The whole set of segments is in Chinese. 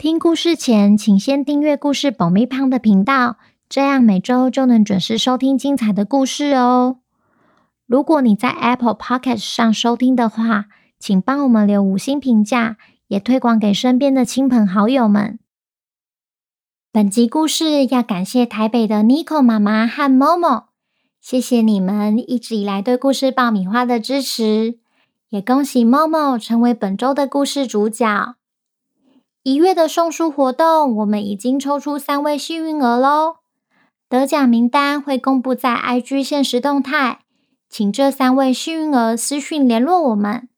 听故事前，请先订阅故事爆米胖的频道，这样每周就能准时收听精彩的故事哦。如果你在 Apple Podcast 上收听的话，请帮我们留五星评价，也推广给身边的亲朋好友们。本集故事要感谢台北的 Nico 妈妈和 Momo，谢谢你们一直以来对故事爆米花的支持，也恭喜 Momo 成为本周的故事主角。一月的送书活动，我们已经抽出三位幸运儿喽！得奖名单会公布在 IG 限时动态，请这三位幸运儿私讯联络我们。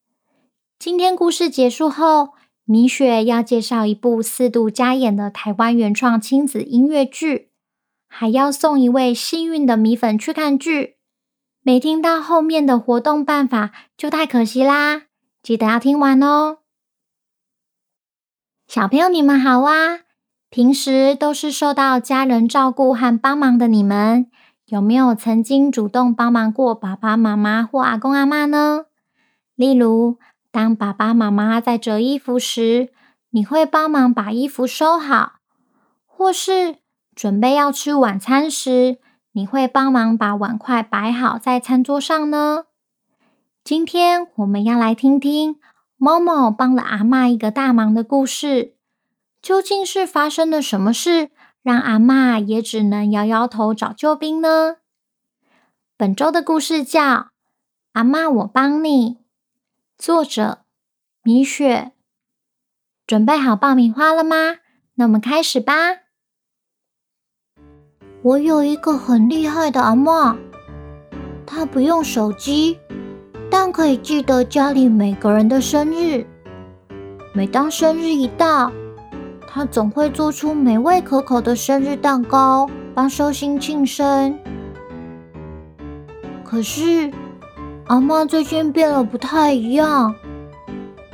今天故事结束后，米雪要介绍一部四度加演的台湾原创亲子音乐剧，还要送一位幸运的米粉去看剧。没听到后面的活动办法就太可惜啦！记得要听完哦。小朋友，你们好啊！平时都是受到家人照顾和帮忙的你们，有没有曾经主动帮忙过爸爸妈妈或阿公阿妈呢？例如，当爸爸妈妈在折衣服时，你会帮忙把衣服收好；或是准备要吃晚餐时，你会帮忙把碗筷摆好在餐桌上呢？今天我们要来听听。Momo 帮了阿嬷一个大忙的故事，究竟是发生了什么事，让阿嬷也只能摇摇头找救兵呢？本周的故事叫《阿嬷，我帮你》，作者米雪。准备好爆米花了吗？那我们开始吧。我有一个很厉害的阿嬷，她不用手机。但可以记得家里每个人的生日。每当生日一到，他总会做出美味可口的生日蛋糕，帮寿星庆生。可是阿嬷最近变得不太一样。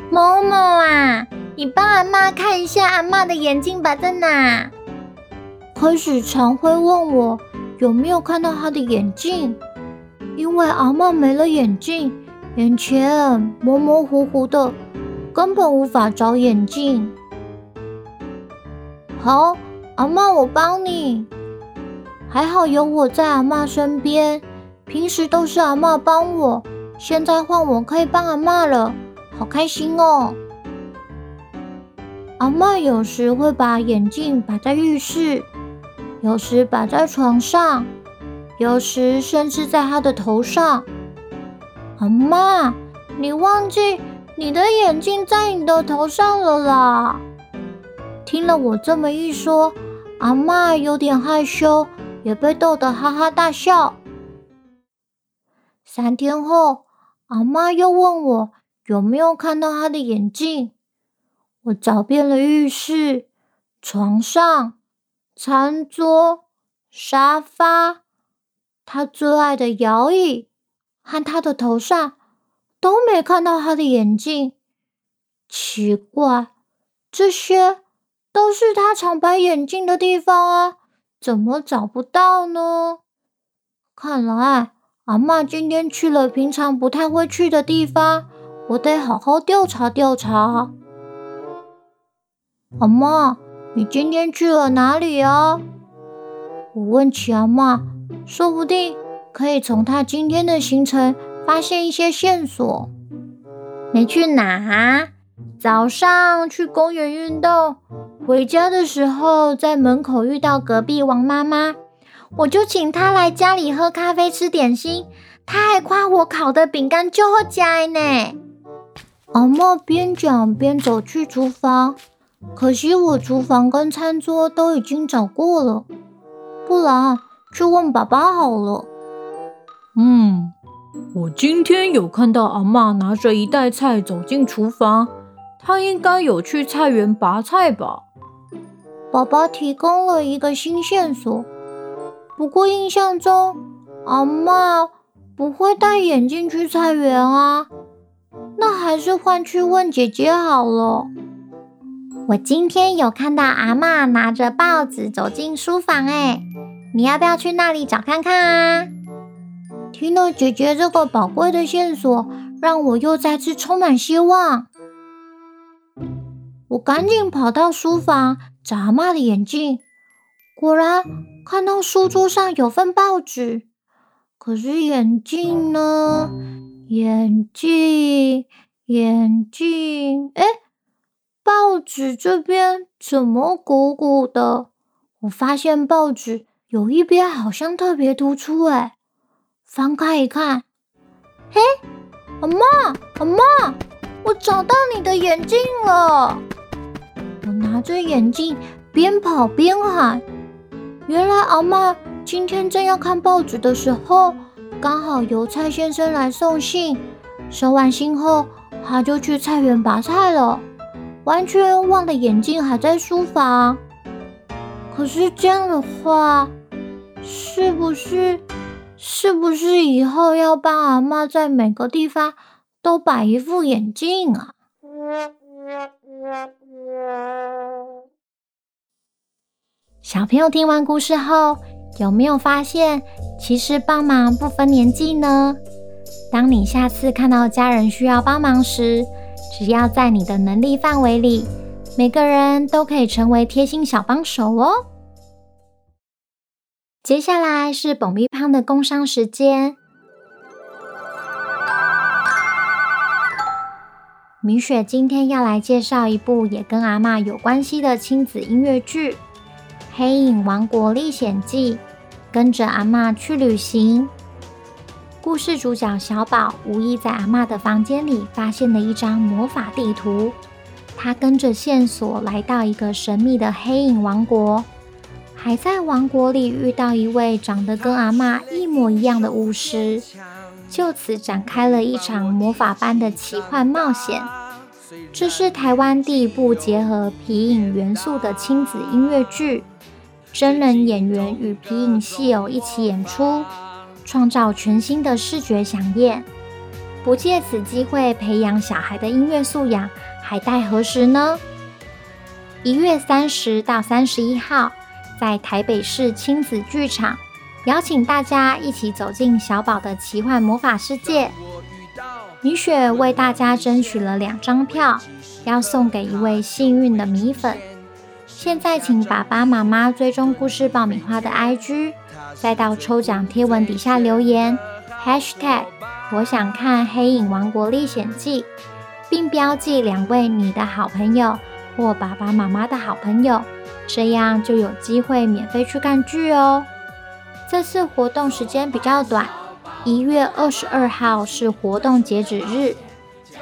某某啊，你帮阿妈看一下，阿嬷的眼镜摆在哪？开始常会问我有没有看到她的眼镜，因为阿嬷没了眼镜。眼前模模糊糊的，根本无法找眼镜。好，阿嬷，我帮你。还好有我在阿嬷身边，平时都是阿嬷帮我，现在换我可以帮阿嬷了，好开心哦。阿嬷有时会把眼镜摆在浴室，有时摆在床上，有时甚至在她的头上。阿妈，你忘记你的眼镜在你的头上了啦！听了我这么一说，阿妈有点害羞，也被逗得哈哈大笑。三天后，阿妈又问我有没有看到她的眼镜。我找遍了浴室、床上、餐桌、沙发，她最爱的摇椅。和他的头上都没看到他的眼镜，奇怪，这些都是他常摆眼镜的地方啊，怎么找不到呢？看来阿嬷今天去了平常不太会去的地方，我得好好调查调查。阿嬷，你今天去了哪里啊？我问起阿嬷，说不定。可以从他今天的行程发现一些线索。没去哪？早上去公园运动，回家的时候在门口遇到隔壁王妈妈，我就请她来家里喝咖啡、吃点心。她还夸我烤的饼干就好吃呢。阿嬷边讲边走去厨房，可惜我厨房跟餐桌都已经找过了，不然去问爸爸好了。嗯，我今天有看到阿嬷拿着一袋菜走进厨房，她应该有去菜园拔菜吧？宝宝提供了一个新线索。不过印象中，阿嬷不会戴眼镜去菜园啊。那还是换去问姐姐好了。我今天有看到阿嬷拿着报纸走进书房，哎，你要不要去那里找看看啊？听了姐姐这个宝贵的线索，让我又再次充满希望。我赶紧跑到书房找阿嬷的眼镜，果然看到书桌上有份报纸，可是眼镜呢？眼镜，眼镜，哎，报纸这边怎么鼓鼓的？我发现报纸有一边好像特别突出，哎，翻开一看，嘿，阿嬷，阿嬷，我找到你的眼镜了！我拿着眼镜，边跑边喊。原来阿嬷今天正要看报纸的时候，刚好邮差先生来送信。收完信后，他就去菜园拔菜了，完全忘了眼镜还在书房。可是这样的话，是不是，是不是以后要帮阿妈在每个地方都摆一副眼镜啊？小朋友听完故事后，有没有发现，其实帮忙不分年纪呢？当你下次看到家人需要帮忙时，只要在你的能力范围里，每个人都可以成为贴心小帮手哦。接下来是爆米花的工商时间。米雪今天要来介绍一部也跟阿嬷有关系的亲子音乐剧。《黑影王国历险记》，跟着阿嬷去旅行。故事主角小宝无意在阿嬷的房间里发现了一张魔法地图，他跟着线索来到一个神秘的黑影王国，还在王国里遇到一位长得跟阿嬷一模一样的巫师，就此展开了一场魔法般的奇幻冒险。这是台湾第一部结合皮影元素的亲子音乐剧。真人演员与皮影戏偶一起演出，创造全新的视觉饗宴。不借此机会培养小孩的音乐素养，还待何时呢？一月三十到三十一号，在台北市亲子剧场，邀请大家一起走进小宝的奇幻魔法世界。米雪为大家争取了两张票，要送给一位幸运的米粉。现在，请爸爸妈妈追踪故事爆米花的 IG，再到抽奖贴文底下留言 #hashtag 我想看《黑影王国历险记》，并标记两位你的好朋友或爸爸妈妈的好朋友，这样就有机会免费去看剧哦。这次活动时间比较短，一月二十二号是活动截止日，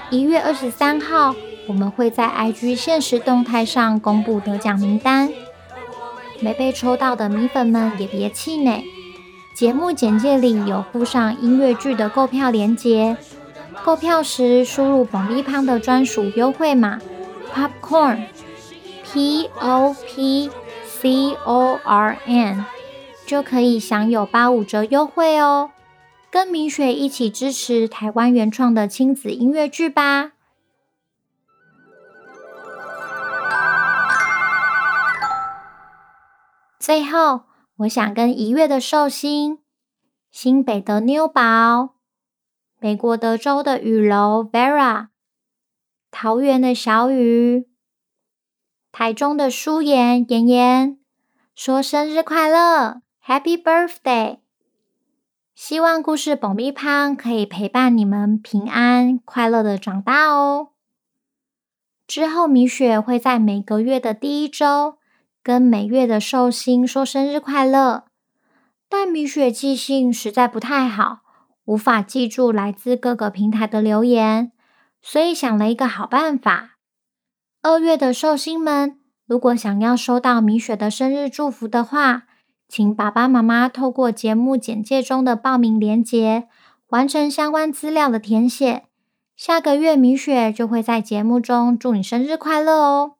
一月二十三号。我们会在 IG 限时动态上公布得奖名单，没被抽到的米粉们也别气馁。节目简介里有附上音乐剧的购票链接，购票时输入爆米花的专属优惠码 “popcorn” p o p c o r n 就可以享有八五折优惠哦。跟明雪一起支持台湾原创的亲子音乐剧吧。最后，我想跟一月的寿星、新北的妞宝、美国德州的雨楼 Vera、桃园的小雨、台中的舒妍妍妍说生日快乐，Happy Birthday！希望故事爆米花可以陪伴你们平安快乐的长大哦。之后，米雪会在每个月的第一周。跟每月的寿星说生日快乐，但米雪记性实在不太好，无法记住来自各个平台的留言，所以想了一个好办法。二月的寿星们，如果想要收到米雪的生日祝福的话，请爸爸妈妈透过节目简介中的报名链接，完成相关资料的填写。下个月米雪就会在节目中祝你生日快乐哦。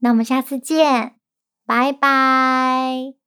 那我们下次见。拜拜。